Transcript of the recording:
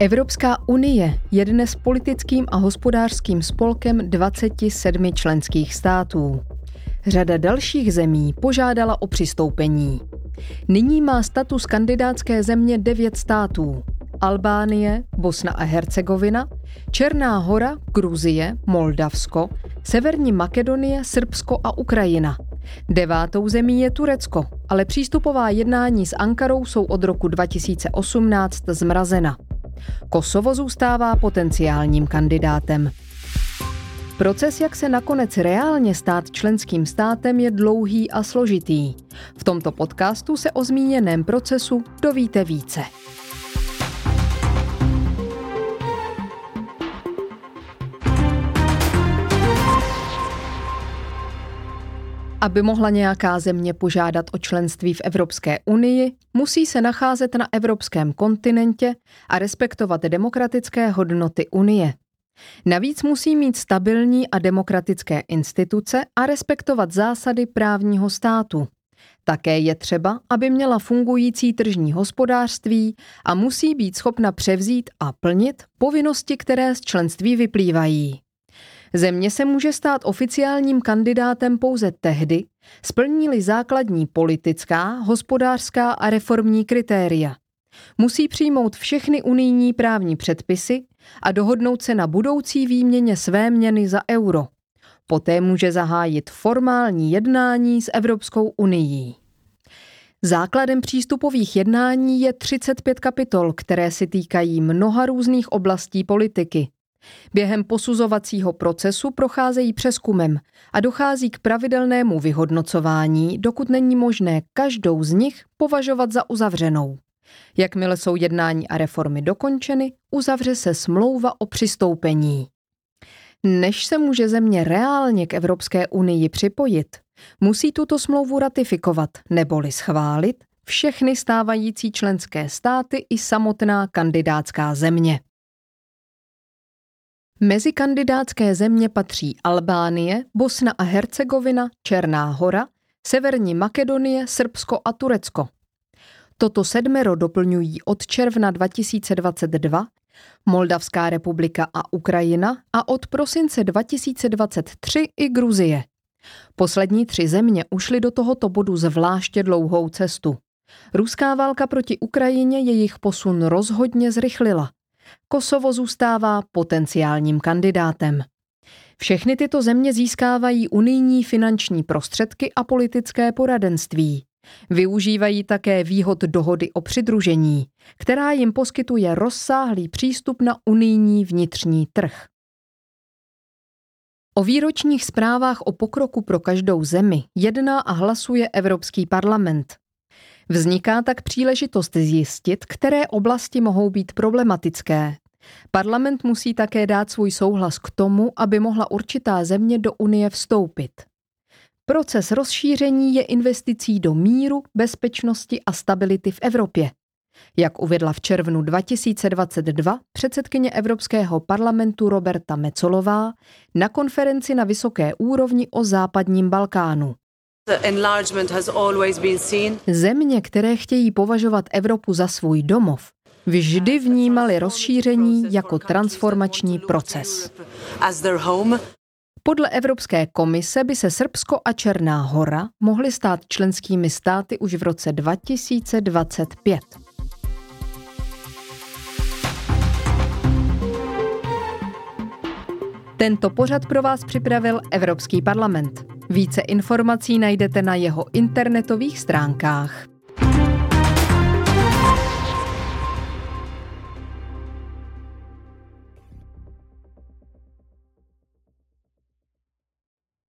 Evropská unie je dnes politickým a hospodářským spolkem 27 členských států. Řada dalších zemí požádala o přistoupení. Nyní má status kandidátské země devět států. Albánie, Bosna a Hercegovina, Černá hora, Gruzie, Moldavsko, Severní Makedonie, Srbsko a Ukrajina. Devátou zemí je Turecko, ale přístupová jednání s Ankarou jsou od roku 2018 zmrazena. Kosovo zůstává potenciálním kandidátem. Proces, jak se nakonec reálně stát členským státem, je dlouhý a složitý. V tomto podcastu se o zmíněném procesu dovíte více. Aby mohla nějaká země požádat o členství v Evropské unii, musí se nacházet na evropském kontinentě a respektovat demokratické hodnoty Unie. Navíc musí mít stabilní a demokratické instituce a respektovat zásady právního státu. Také je třeba, aby měla fungující tržní hospodářství a musí být schopna převzít a plnit povinnosti, které z členství vyplývají. Země se může stát oficiálním kandidátem pouze tehdy, splní-li základní politická, hospodářská a reformní kritéria. Musí přijmout všechny unijní právní předpisy a dohodnout se na budoucí výměně své měny za euro. Poté může zahájit formální jednání s Evropskou unii. Základem přístupových jednání je 35 kapitol, které se týkají mnoha různých oblastí politiky. Během posuzovacího procesu procházejí přeskumem a dochází k pravidelnému vyhodnocování, dokud není možné každou z nich považovat za uzavřenou. Jakmile jsou jednání a reformy dokončeny, uzavře se smlouva o přistoupení. Než se může země reálně k Evropské unii připojit, musí tuto smlouvu ratifikovat neboli schválit všechny stávající členské státy i samotná kandidátská země. Mezi kandidátské země patří Albánie, Bosna a Hercegovina, Černá hora, Severní Makedonie, Srbsko a Turecko. Toto sedmero doplňují od června 2022 Moldavská republika a Ukrajina a od prosince 2023 i Gruzie. Poslední tři země ušly do tohoto bodu zvláště dlouhou cestu. Ruská válka proti Ukrajině jejich posun rozhodně zrychlila. Kosovo zůstává potenciálním kandidátem. Všechny tyto země získávají unijní finanční prostředky a politické poradenství. Využívají také výhod dohody o přidružení, která jim poskytuje rozsáhlý přístup na unijní vnitřní trh. O výročních zprávách o pokroku pro každou zemi jedná a hlasuje Evropský parlament. Vzniká tak příležitost zjistit, které oblasti mohou být problematické. Parlament musí také dát svůj souhlas k tomu, aby mohla určitá země do Unie vstoupit. Proces rozšíření je investicí do míru, bezpečnosti a stability v Evropě. Jak uvedla v červnu 2022 předsedkyně Evropského parlamentu Roberta Mecolová na konferenci na vysoké úrovni o západním Balkánu. Země, které chtějí považovat Evropu za svůj domov, vždy vnímali rozšíření jako transformační proces. Podle Evropské komise by se Srbsko a Černá hora mohly stát členskými státy už v roce 2025. Tento pořad pro vás připravil Evropský parlament. Více informací najdete na jeho internetových stránkách.